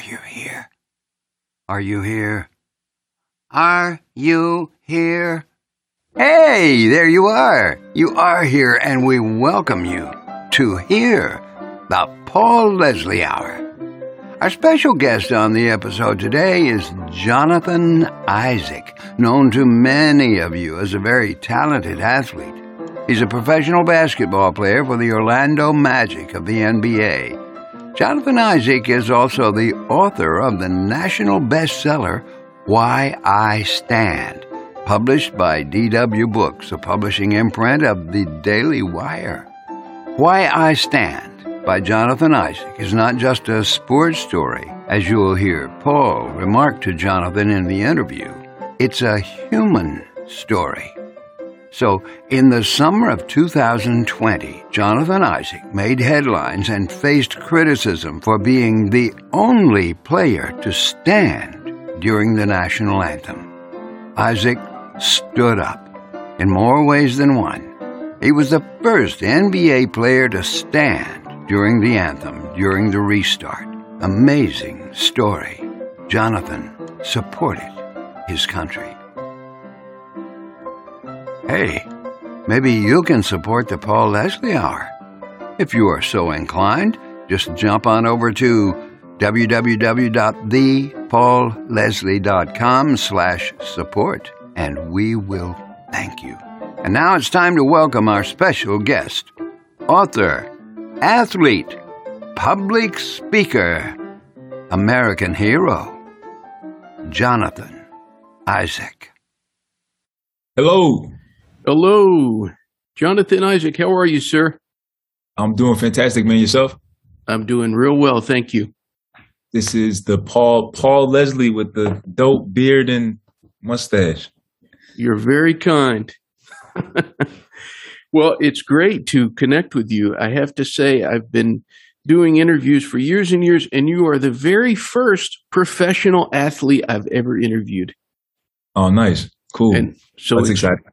Are you here? Are you here? Are you here? Hey, there you are. You are here, and we welcome you to hear the Paul Leslie Hour. Our special guest on the episode today is Jonathan Isaac, known to many of you as a very talented athlete. He's a professional basketball player for the Orlando Magic of the NBA. Jonathan Isaac is also the author of the national bestseller Why I Stand, published by DW Books, a publishing imprint of the Daily Wire. Why I Stand by Jonathan Isaac is not just a sports story, as you will hear Paul remark to Jonathan in the interview. It's a human story. So, in the summer of 2020, Jonathan Isaac made headlines and faced criticism for being the only player to stand during the national anthem. Isaac stood up in more ways than one. He was the first NBA player to stand during the anthem, during the restart. Amazing story. Jonathan supported his country. Hey, maybe you can support the Paul Leslie Hour. If you are so inclined, just jump on over to www.thepaulleslie.com slash support and we will thank you. And now it's time to welcome our special guest, author, athlete, public speaker, American hero, Jonathan Isaac. Hello. Hello. Jonathan Isaac, how are you, sir? I'm doing fantastic, man. Yourself? I'm doing real well, thank you. This is the Paul Paul Leslie with the dope beard and mustache. You're very kind. well, it's great to connect with you. I have to say, I've been doing interviews for years and years, and you are the very first professional athlete I've ever interviewed. Oh, nice. Cool. And so That's exciting.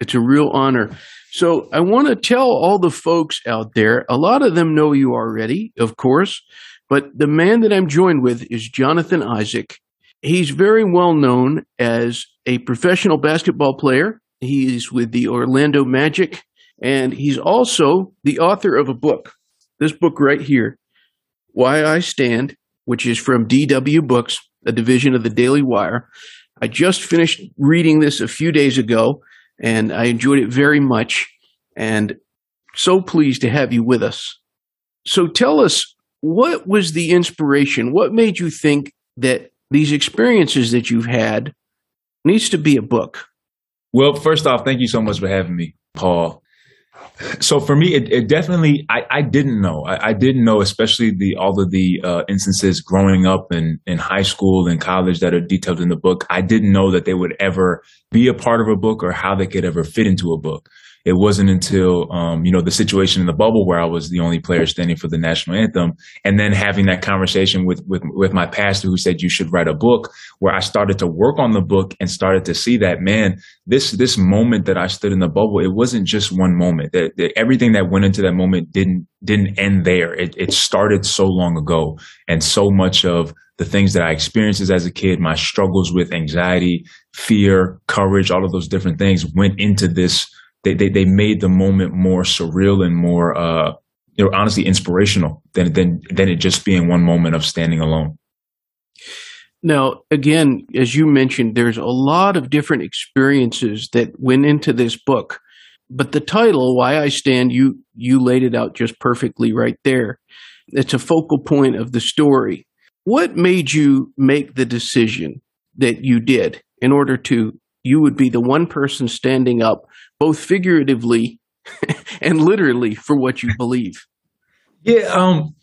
It's a real honor. So I want to tell all the folks out there, a lot of them know you already, of course, but the man that I'm joined with is Jonathan Isaac. He's very well known as a professional basketball player. He's with the Orlando Magic, and he's also the author of a book. This book right here, Why I Stand, which is from DW Books, a division of the Daily Wire. I just finished reading this a few days ago, and I enjoyed it very much, and so pleased to have you with us. So tell us, what was the inspiration? What made you think that these experiences that you've had needs to be a book? Well, first off, thank you so much for having me, Paul. So for me, it, it definitely I, I didn't know. I, I, didn't know, especially the all of the uh, instances growing up in in high school and college that are detailed in the book. I didn't know that they would ever be a part of a book or how they could ever fit into a book it wasn't until um, you know the situation in the bubble where I was the only player standing for the national anthem, and then having that conversation with with with my pastor who said you should write a book, where I started to work on the book and started to see that man, this this moment that I stood in the bubble, it wasn't just one moment. That, that everything that went into that moment didn't didn't end there. It, it started so long ago, and so much of the things that I experienced as a kid, my struggles with anxiety, fear, courage, all of those different things went into this they, they, they made the moment more surreal and more, uh, you know, honestly inspirational than, than, than it just being one moment of standing alone. Now, again, as you mentioned, there's a lot of different experiences that went into this book. But the title, Why I Stand, you you laid it out just perfectly right there. It's a focal point of the story. What made you make the decision that you did in order to you would be the one person standing up both figuratively and literally for what you believe. Yeah, um,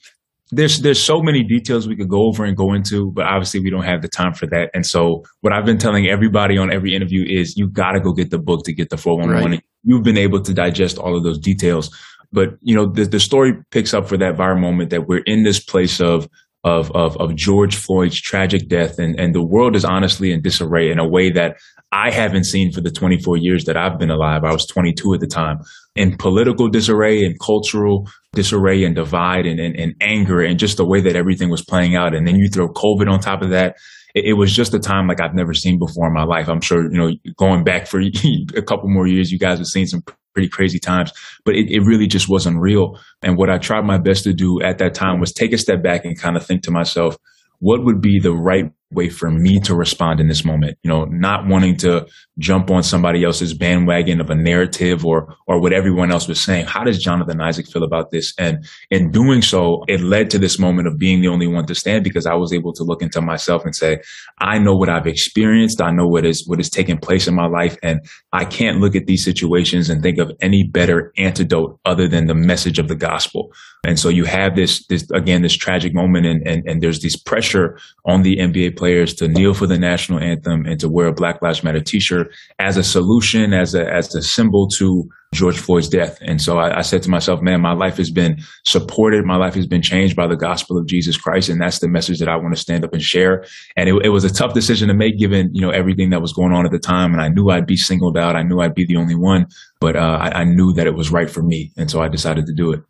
there's there's so many details we could go over and go into, but obviously we don't have the time for that. And so what I've been telling everybody on every interview is you got to go get the book to get the 411. Right. You've been able to digest all of those details. But you know, the the story picks up for that viral moment that we're in this place of of, of, of George Floyd's tragic death, and, and the world is honestly in disarray in a way that I haven't seen for the 24 years that I've been alive. I was 22 at the time in political disarray and cultural disarray and divide and, and, and anger and just the way that everything was playing out. And then you throw COVID on top of that. It, it was just a time like I've never seen before in my life. I'm sure, you know, going back for a couple more years, you guys have seen some pretty crazy times, but it, it really just wasn't real. And what I tried my best to do at that time was take a step back and kind of think to myself, what would be the right way for me to respond in this moment you know not wanting to jump on somebody else's bandwagon of a narrative or or what everyone else was saying. How does jonathan isaac feel about this? And in doing so it led to this moment of being the only one to stand because i was able to look into myself and say i know what i've experienced. I know what is what is taking place in my life. And i can't look at these situations and think of any better antidote other than the message of the gospel. And so you have this this again this tragic moment and and, and there's this pressure on the nba players to kneel for the national anthem and to wear a Black Lives Matter T-shirt as a solution, as a as a symbol to George Floyd's death. And so I, I, said to myself, man, my life has been supported. My life has been changed by the gospel of Jesus Christ. And that's the message that I want to stand up and share. And it, it, was a tough decision to make given, you know, everything that was going on at the time. And I knew I'd be singled out. I knew I'd be the only one, but uh, I, I knew that it was right for me. And so I decided to do it.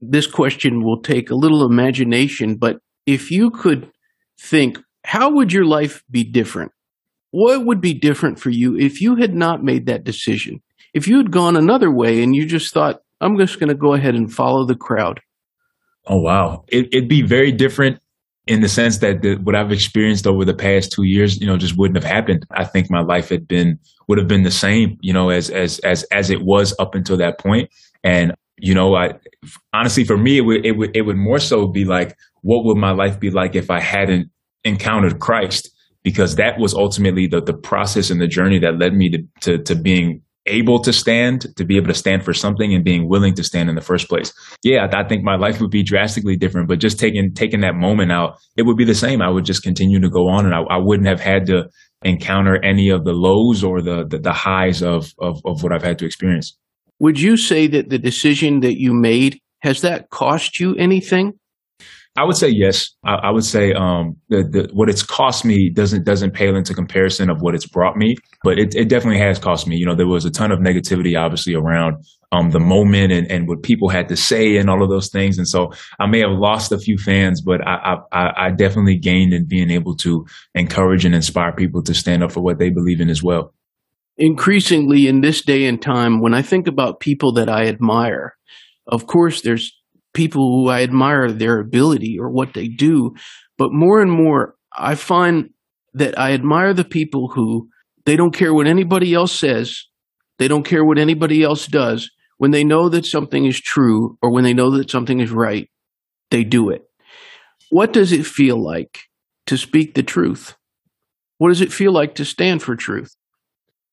This question will take a little imagination, but if you could think how would your life be different? What would be different for you if you had not made that decision? If you had gone another way and you just thought, I'm just going to go ahead and follow the crowd? Oh, wow. It, would be very different in the sense that the, what I've experienced over the past two years, you know, just wouldn't have happened. I think my life had been, would have been the same, you know, as, as, as, as it was up until that point. And, you know, I honestly, for me, it would, it would, it would more so be like, what would my life be like if I hadn't encountered Christ because that was ultimately the the process and the journey that led me to, to, to being able to stand, to be able to stand for something and being willing to stand in the first place. Yeah, I think my life would be drastically different, but just taking taking that moment out, it would be the same. I would just continue to go on and I, I wouldn't have had to encounter any of the lows or the, the, the highs of, of, of what I've had to experience. Would you say that the decision that you made has that cost you anything? I would say yes. I, I would say um, the, the, what it's cost me doesn't doesn't pale into comparison of what it's brought me, but it, it definitely has cost me. You know, there was a ton of negativity, obviously, around um, the moment and, and what people had to say and all of those things. And so I may have lost a few fans, but I, I, I definitely gained in being able to encourage and inspire people to stand up for what they believe in as well. Increasingly in this day and time, when I think about people that I admire, of course, there's people who I admire their ability or what they do. But more and more, I find that I admire the people who they don't care what anybody else says, they don't care what anybody else does. When they know that something is true or when they know that something is right, they do it. What does it feel like to speak the truth? What does it feel like to stand for truth?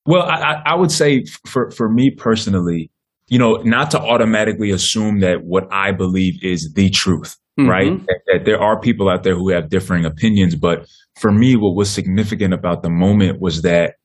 Well, I, I would say for, for me personally, you know, not to automatically assume that what I believe is the truth, mm-hmm. right? That, that, there are people out there who have differing opinions. But for me, what was significant about the moment was that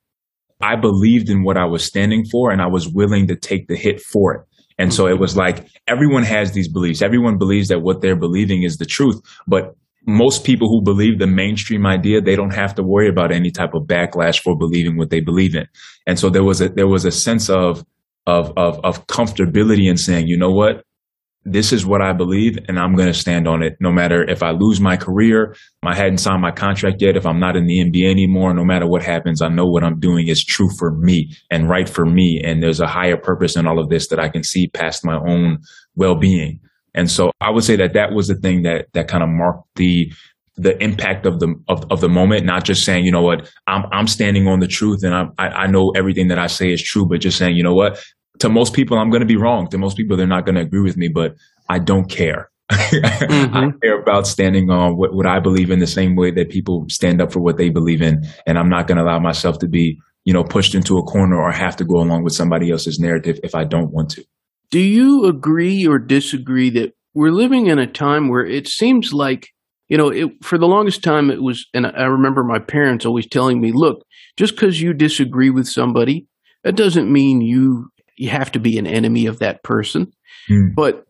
I believed in what I was standing for and I was willing to take the hit for it. And so it was like everyone has these beliefs. Everyone believes that what they're believing is the truth. But most people who believe the mainstream idea, they don't have to worry about any type of backlash for believing what they believe in. And so there was a there was a sense of of of of comfortability and saying, you know what, this is what I believe, and I'm going to stand on it. No matter if I lose my career, I hadn't signed my contract yet. If I'm not in the NBA anymore, no matter what happens, I know what I'm doing is true for me and right for me. And there's a higher purpose in all of this that I can see past my own well being. And so I would say that that was the thing that that kind of marked the the impact of the of, of the moment, not just saying, you know what, I'm I'm standing on the truth and I'm, I, I know everything that I say is true, but just saying, you know what, to most people I'm going to be wrong. To most people they're not going to agree with me, but I don't care. mm-hmm. I care about standing on what, what I believe in the same way that people stand up for what they believe in, and I'm not going to allow myself to be, you know, pushed into a corner or have to go along with somebody else's narrative if I don't want to. Do you agree or disagree that we're living in a time where it seems like you know, it, for the longest time, it was, and I remember my parents always telling me, look, just because you disagree with somebody, that doesn't mean you, you have to be an enemy of that person. Mm. But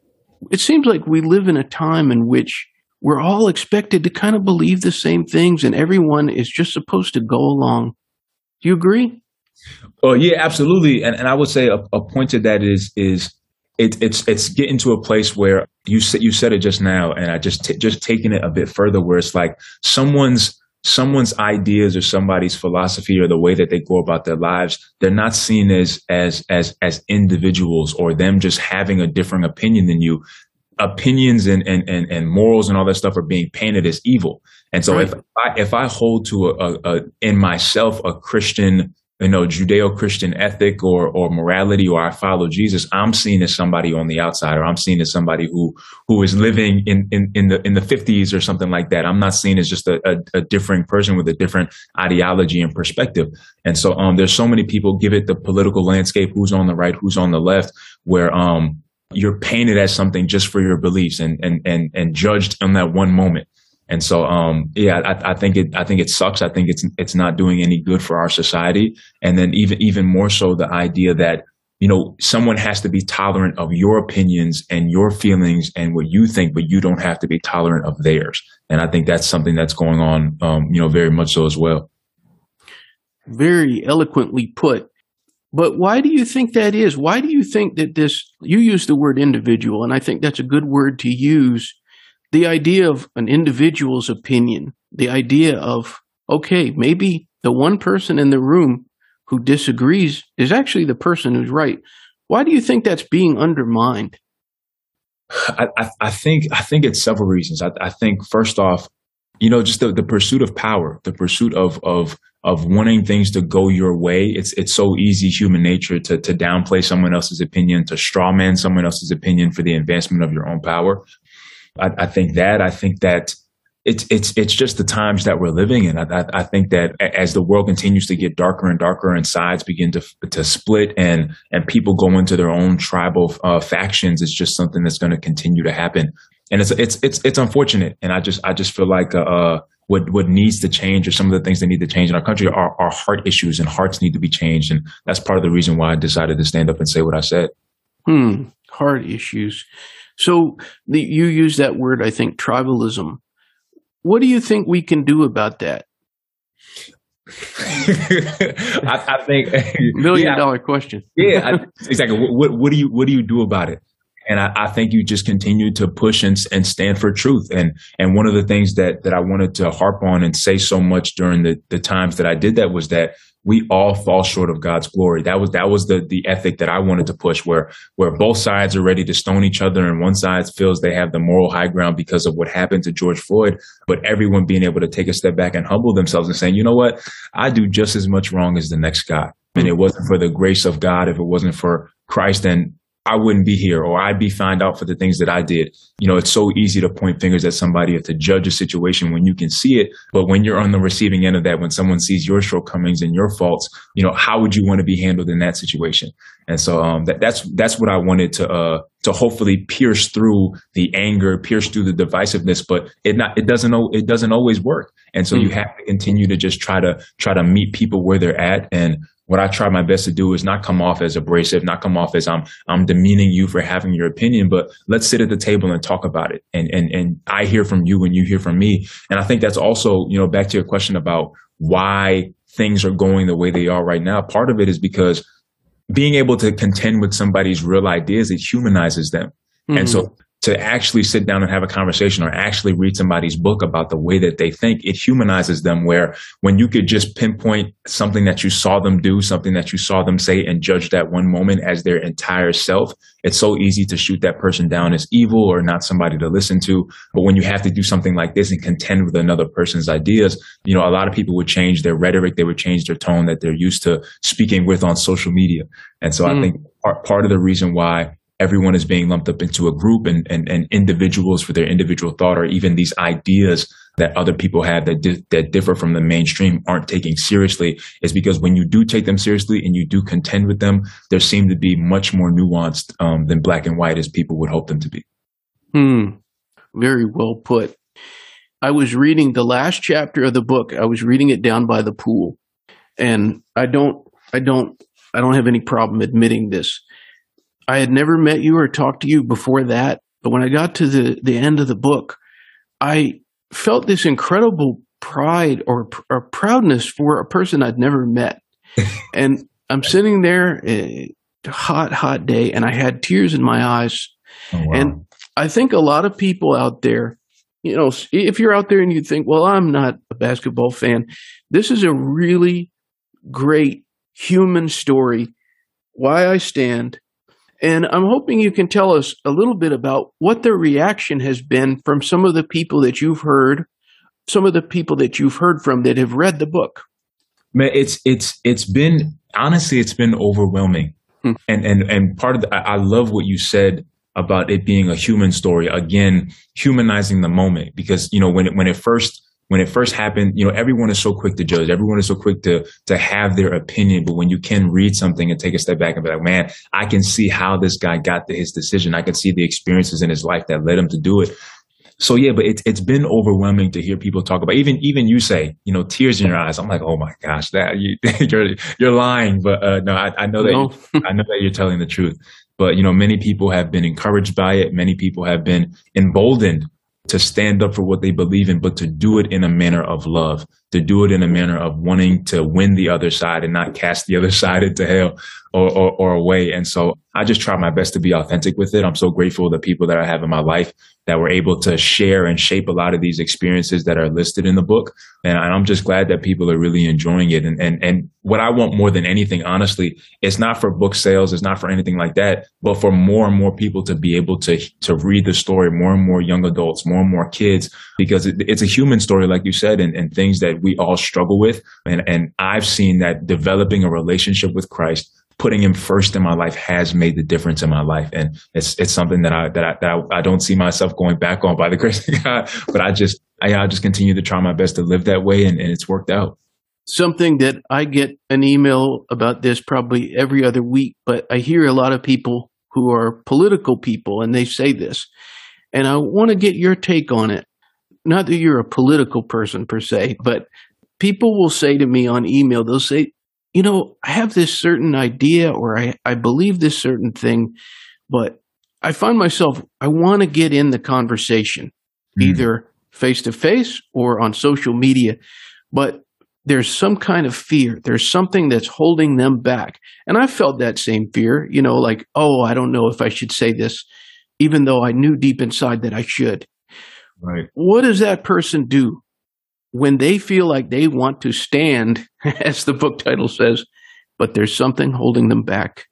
it seems like we live in a time in which we're all expected to kind of believe the same things and everyone is just supposed to go along. Do you agree? Oh yeah, absolutely. And and I would say a, a point to that is is it, it's it's getting to a place where you said you said it just now, and I just t- just taking it a bit further, where it's like someone's someone's ideas or somebody's philosophy or the way that they go about their lives they're not seen as as as as individuals or them just having a different opinion than you opinions and and and, and morals and all that stuff are being painted as evil and so right. if i if i hold to a, a, a in myself a christian you know, Judeo-Christian ethic or or morality, or I follow Jesus, I'm seen as somebody on the outside, or I'm seen as somebody who who is living in in, in the in the 50s or something like that. I'm not seen as just a, a, a different person with a different ideology and perspective. And so, um, there's so many people give it the political landscape, who's on the right, who's on the left, where um you're painted as something just for your beliefs and and and and judged on that one moment. And so, um, yeah, I, I, think it, I think it sucks. I think it's, it's not doing any good for our society. And then even, even more so the idea that, you know, someone has to be tolerant of your opinions and your feelings and what you think, but you don't have to be tolerant of theirs. And I think that's something that's going on, um, you know, very much so as well. Very eloquently put. But why do you think that is? Why do you think that this, you use the word individual, and I think that's a good word to use the idea of an individual's opinion, the idea of, okay, maybe the one person in the room who disagrees is actually the person who's right. Why do you think that's being undermined? I, I, I think I think it's several reasons. I, I, think first off, you know, just the, the pursuit of power, the pursuit of of of wanting things to go your way. It's it's so easy, human nature, to to downplay someone else's opinion, to strawman someone else's opinion for the advancement of your own power. I, I think that I think that it's it's it's just the times that we're living in. I, I, think that as the world continues to get darker and darker, and sides begin to to split, and and people go into their own tribal uh, factions, it's just something that's going to continue to happen. And it's it's it's it's unfortunate. And I just I just feel like uh, uh, what what needs to change, or some of the things that need to change in our country, are are heart issues, and hearts need to be changed. And that's part of the reason why I decided to stand up and say what I said. Hmm, heart issues. So the, you use that word, I think, tribalism. What do you think we can do about that? I, I, think million yeah, dollar question. yeah, I, exactly. What, what do you what do you do about it? And I, I, think you just continue to push and, and stand for truth. And and one of the things that that I wanted to harp on and say so much during the the times that I did that was that we all fall short of God's glory. That was that was the the ethic that I wanted to push, where where both sides are ready to stone each other, and one side feels they have the moral high ground because of what happened to George Floyd, but everyone being able to take a step back and humble themselves and saying, you know what, I do just as much wrong as the next guy, and it wasn't for the grace of God, if it wasn't for Christ and I wouldn't be here or I'd be found out for the things that I did. You know, it's so easy to point fingers at somebody or to judge a situation when you can see it. But when you're on the receiving end of that, when someone sees your shortcomings and your faults, you know, how would you want to be handled in that situation? And so, um, that, that's, that's what I wanted to, uh, to hopefully pierce through the anger, pierce through the divisiveness, but it not, it doesn't, it doesn't always work. And so mm-hmm. you hmm. have to continue to just try to, try to meet people where they're at and, what I try my best to do is not come off as abrasive, not come off as I'm I'm demeaning you for having your opinion, but let's sit at the table and talk about it. And and and I hear from you and you hear from me. And I think that's also, you know, back to your question about why things are going the way they are right now. Part of it is because being able to contend with somebody's real ideas, it humanizes them. Mm-hmm. And so to actually sit down and have a conversation or actually read somebody's book about the way that they think, it humanizes them where when you could just pinpoint something that you saw them do, something that you saw them say and judge that one moment as their entire self, it's so easy to shoot that person down as evil or not somebody to listen to. But when you have to do something like this and contend with another person's ideas, you know, a lot of people would change their rhetoric. They would change their tone that they're used to speaking with on social media. And so mm. I think part, part of the reason why everyone is being lumped up into a group and, and, and individuals for their individual thought or even these ideas that other people have that di- that differ from the mainstream aren't taking seriously is because when you do take them seriously and you do contend with them, there seem to be much more nuanced um, than black and white as people would hope them to be. Hmm. Very well put. I was reading the last chapter of the book. I was reading it down by the pool, and I don't, I don't, I don't have any problem admitting this. I had never met you or talked to you before that, but when I got to the, the end of the book, I felt this incredible pride or, or proudness for a person I'd never met. and I'm sitting there, uh, hot, hot day, and I had tears in my eyes. Oh, wow. And I think a lot of people out there, you know, if you're out there and you think, well, I'm not a basketball fan, this is a really great human story, why I stand. And I'm hoping you can tell us a little bit about what the reaction has been from some of the people that you've heard, some of the people that you've heard from that have read the book. Man, it's it's it's been honestly, it's been overwhelming. Hmm. And and and part of the, I love what you said about it being a human story. Again, humanizing the moment because you know when it when it first when it first happened, you know, everyone is so quick to judge. Everyone is so quick to to have their opinion. But when you can read something and take a step back and be like, man, I can see how this guy got to his decision. I can see the experiences in his life that led him to do it so yeah, but it's it's been overwhelming to hear people talk about. Even even you say, you know, tears in your eyes. I'm like, oh my gosh, that you you're you're lying. But uh, no, I, I know that no. I know that you're telling the truth. But you know, many people have been encouraged by it. Many people have been emboldened to stand up for what they believe in, but to do it in a manner of love, to do it in a manner of wanting to win the other side and not cast the other side into hell or, or, or away. And so I just try my best to be authentic with it. I'm so grateful the people that I have in my life that were able to share and shape a lot of these experiences that are listed in the book. And I'm just glad that people are really enjoying it. And, and, and what I want more than anything, honestly, it's not for book sales. It's not for anything like that, but for more and more people to be able to, to read the story, more and more young adults, more and more kids, because it, it's a human story, like you said, and, and things that we all struggle with. And, and I've seen that developing a relationship with Christ putting him first in my life has made the difference in my life. And it's, it's something that I, that I, that I, I don't see myself going back on by the grace of God, but I just, I, I just continue to try my best to live that way and, and it's worked out. Something that I get an email about this probably every other week, but I hear a lot of people who are political people and they say this. And I want to get your take on it. Not that you're a political person per se, but people will say to me on email, they'll say, you know, I have this certain idea or I, I believe this certain thing, but I find myself, I want to get in the conversation, mm. either face to face or on social media, but there's some kind of fear. There's something that's holding them back. And I felt that same fear, you know, like, oh, I don't know if I should say this, even though I knew deep inside that I should. Right. What does that person do when they feel like they want to stand, as the book title says, but there's something holding them back?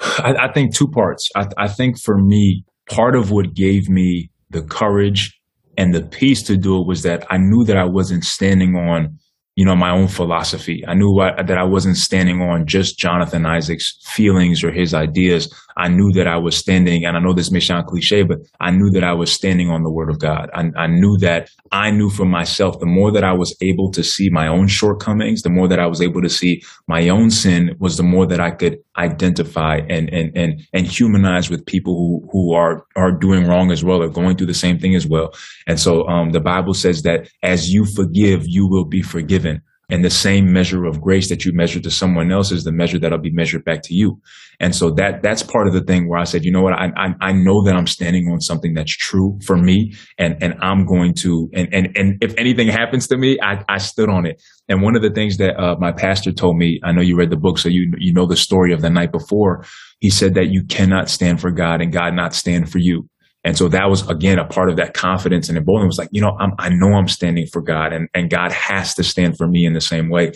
I, I think two parts. I, I think for me, part of what gave me the courage and the peace to do it was that I knew that I wasn't standing on you know, my own philosophy. I knew what, that I wasn't standing on just Jonathan Isaac's feelings or his ideas. I knew that I was standing, and I know this may sound cliche, but I knew that I was standing on the word of God. I, I knew that I knew for myself, the more that I was able to see my own shortcomings, the more that I was able to see my own sin was the more that I could identify and, and, and, and humanize with people who, who are, are doing wrong as well or going through the same thing as well. And so, um, the Bible says that as you forgive, you will be forgiven. And the same measure of grace that you measure to someone else is the measure that'll be measured back to you. And so that, that's part of the thing where I said, you know what? I, I, I know that I'm standing on something that's true for me and, and I'm going to, and, and, and if anything happens to me, I, I stood on it. And one of the things that, uh, my pastor told me, I know you read the book, so you, you know the story of the night before. He said that you cannot stand for God and God not stand for you. And so that was again a part of that confidence and emboldenment was like, you know, I'm, i know I'm standing for God and, and God has to stand for me in the same way.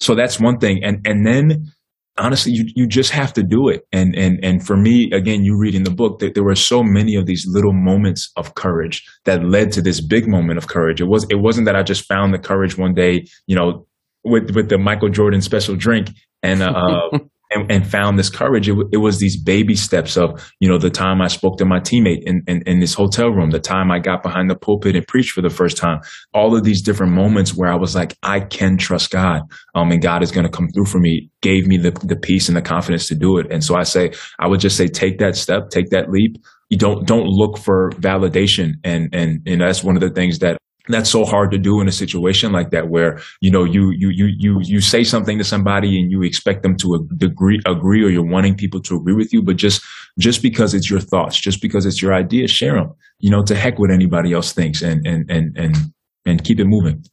So that's one thing. And, and then honestly, you, you just have to do it. And, and, and for me, again, you reading the book that there were so many of these little moments of courage that led to this big moment of courage. It was, it wasn't that I just found the courage one day, you know, with, with the Michael Jordan special drink and, uh, and, and found this courage. It, w- it, was these baby steps of, you know, the time I spoke to my teammate in, in, in, this hotel room, the time I got behind the pulpit and preached for the first time, all of these different moments where I was like, I can trust God. Um, and God is going to come through for me, gave me the, the peace and the confidence to do it. And so I say, I would just say, take that step, take that leap. You don't, don't look for validation. And, and, and that's one of the things that that's so hard to do in a situation like that where you know you you you you you say something to somebody and you expect them to agree agree or you're wanting people to agree with you but just just because it's your thoughts just because it's your idea share them you know to heck what anybody else thinks and and and and and keep it moving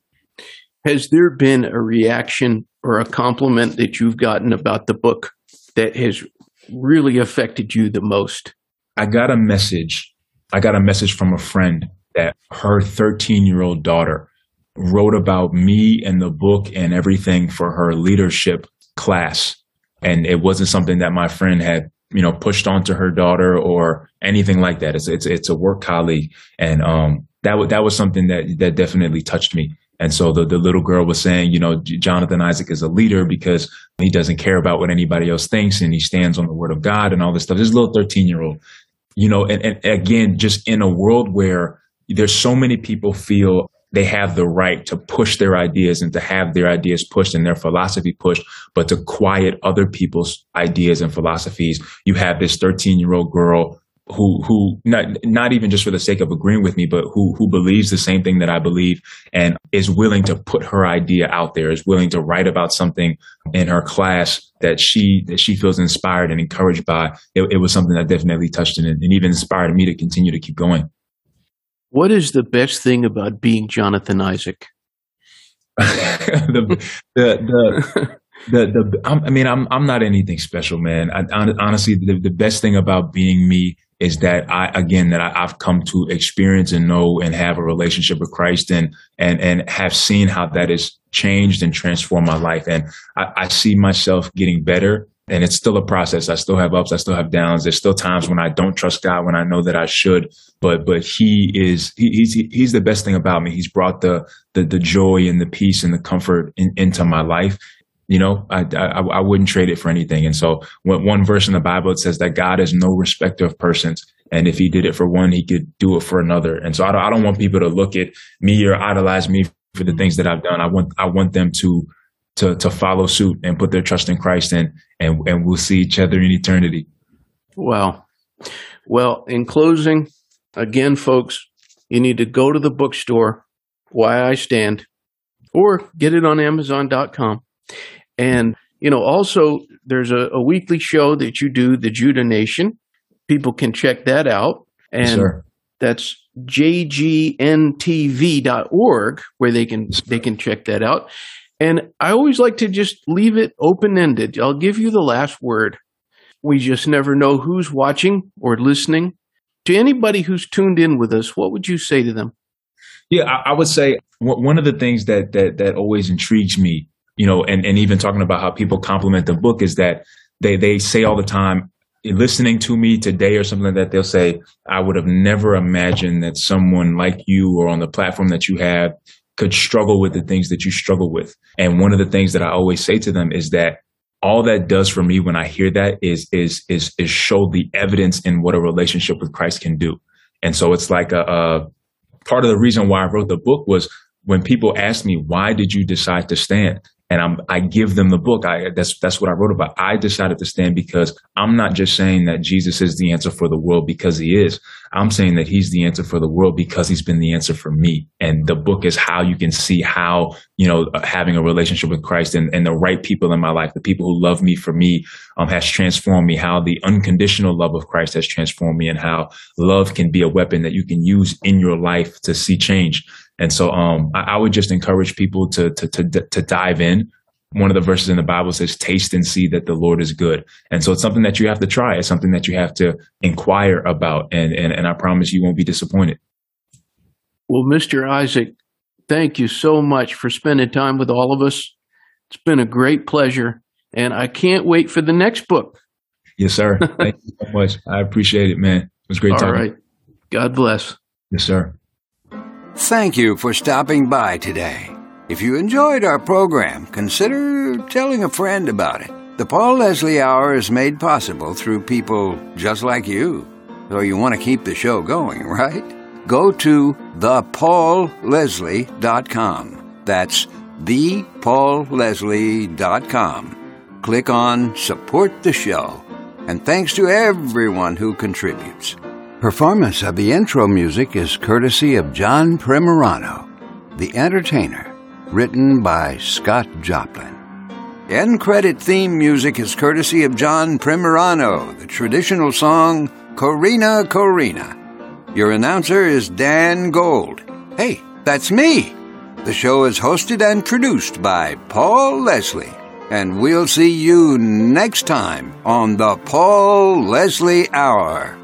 has there been a reaction or a compliment that you've gotten about the book that has really affected you the most? I got a message. I got a message from a friend that her 13 year old daughter wrote about me and the book and everything for her leadership class. And it wasn't something that my friend had, you know, pushed onto her daughter or anything like that. It's, it's, it's a work colleague. And, um, that was, that was something that, that definitely touched me. And so the, the little girl was saying, you know, Jonathan Isaac is a leader because he doesn't care about what anybody else thinks and he stands on the word of God and all this stuff. This little 13 year old, you know, and, and again, just in a world where there's so many people feel they have the right to push their ideas and to have their ideas pushed and their philosophy pushed, but to quiet other people's ideas and philosophies. You have this 13 year old girl who who not not even just for the sake of agreeing with me, but who who believes the same thing that I believe and is willing to put her idea out there, is willing to write about something in her class that she that she feels inspired and encouraged by. It, it was something that definitely touched and, and even inspired me to continue to keep going. What is the best thing about being Jonathan Isaac? the, the, the, the, I mean, I'm, I'm not anything special, man. Honestly, the, the best thing about being me is that I, again, that I, have come to experience and know and have a relationship with Christ and, and, and have seen how that has changed and transformed my life. And I, I see myself getting better and it's still a process. I still have ups, I still have downs. There's still times when I don't trust God when I know that I should. But but He is he, he's he's the best thing about me. He's brought the the, the joy and the peace and the comfort in, into my life. You know, I, I, I wouldn't trade it for anything. And so, when one verse in the Bible it says that God is no respecter of persons, and if He did it for one, He could do it for another. And so, I don't, I don't want people to look at me or idolize me for the things that I've done. I want I want them to to to follow suit and put their trust in Christ and and and we'll see each other in eternity. Wow. Well, in closing, again, folks, you need to go to the bookstore, Why I Stand, or get it on Amazon.com. And, you know, also there's a, a weekly show that you do, the Judah Nation. People can check that out. And that's jgntv.org where they can they can check that out. And I always like to just leave it open ended. I'll give you the last word. We just never know who's watching or listening. To anybody who's tuned in with us, what would you say to them? Yeah, I, I would say one of the things that that that always intrigues me, you know, and, and even talking about how people compliment the book is that they they say all the time, listening to me today or something like that, they'll say, I would have never imagined that someone like you or on the platform that you have could struggle with the things that you struggle with. And one of the things that I always say to them is that all that does for me when I hear that is is is is show the evidence in what a relationship with Christ can do. And so it's like a, a part of the reason why I wrote the book was when people ask me why did you decide to stand and I'm, I give them the book. I, that's, that's what I wrote about. I decided to stand because I'm not just saying that Jesus is the answer for the world because he is. I'm saying that he's the answer for the world because he's been the answer for me. And the book is how you can see how, you know, having a relationship with Christ and, and the right people in my life, the people who love me for me, um, has transformed me, how the unconditional love of Christ has transformed me and how love can be a weapon that you can use in your life to see change. And so, um, I, I, would just encourage people to, to, to, to dive in. One of the verses in the Bible says, taste and see that the Lord is good. And so it's something that you have to try. It's something that you have to inquire about. And, and, and I promise you won't be disappointed. Well, Mr. Isaac, thank you so much for spending time with all of us. It's been a great pleasure. And I can't wait for the next book. Yes, sir. Thank you so much. I appreciate it, man. It was great All talking. All right. God bless. Yes, sir. Thank you for stopping by today. If you enjoyed our program, consider telling a friend about it. The Paul Leslie Hour is made possible through people just like you. So you want to keep the show going, right? Go to thepaulleslie.com. That's thepaulleslie.com. Click on Support the Show. And thanks to everyone who contributes. Performance of the intro music is courtesy of John Primorano, The Entertainer, written by Scott Joplin. End credit theme music is courtesy of John Primorano, the traditional song Corina Corina. Your announcer is Dan Gold. Hey, that's me. The show is hosted and produced by Paul Leslie. And we'll see you next time on the Paul Leslie Hour.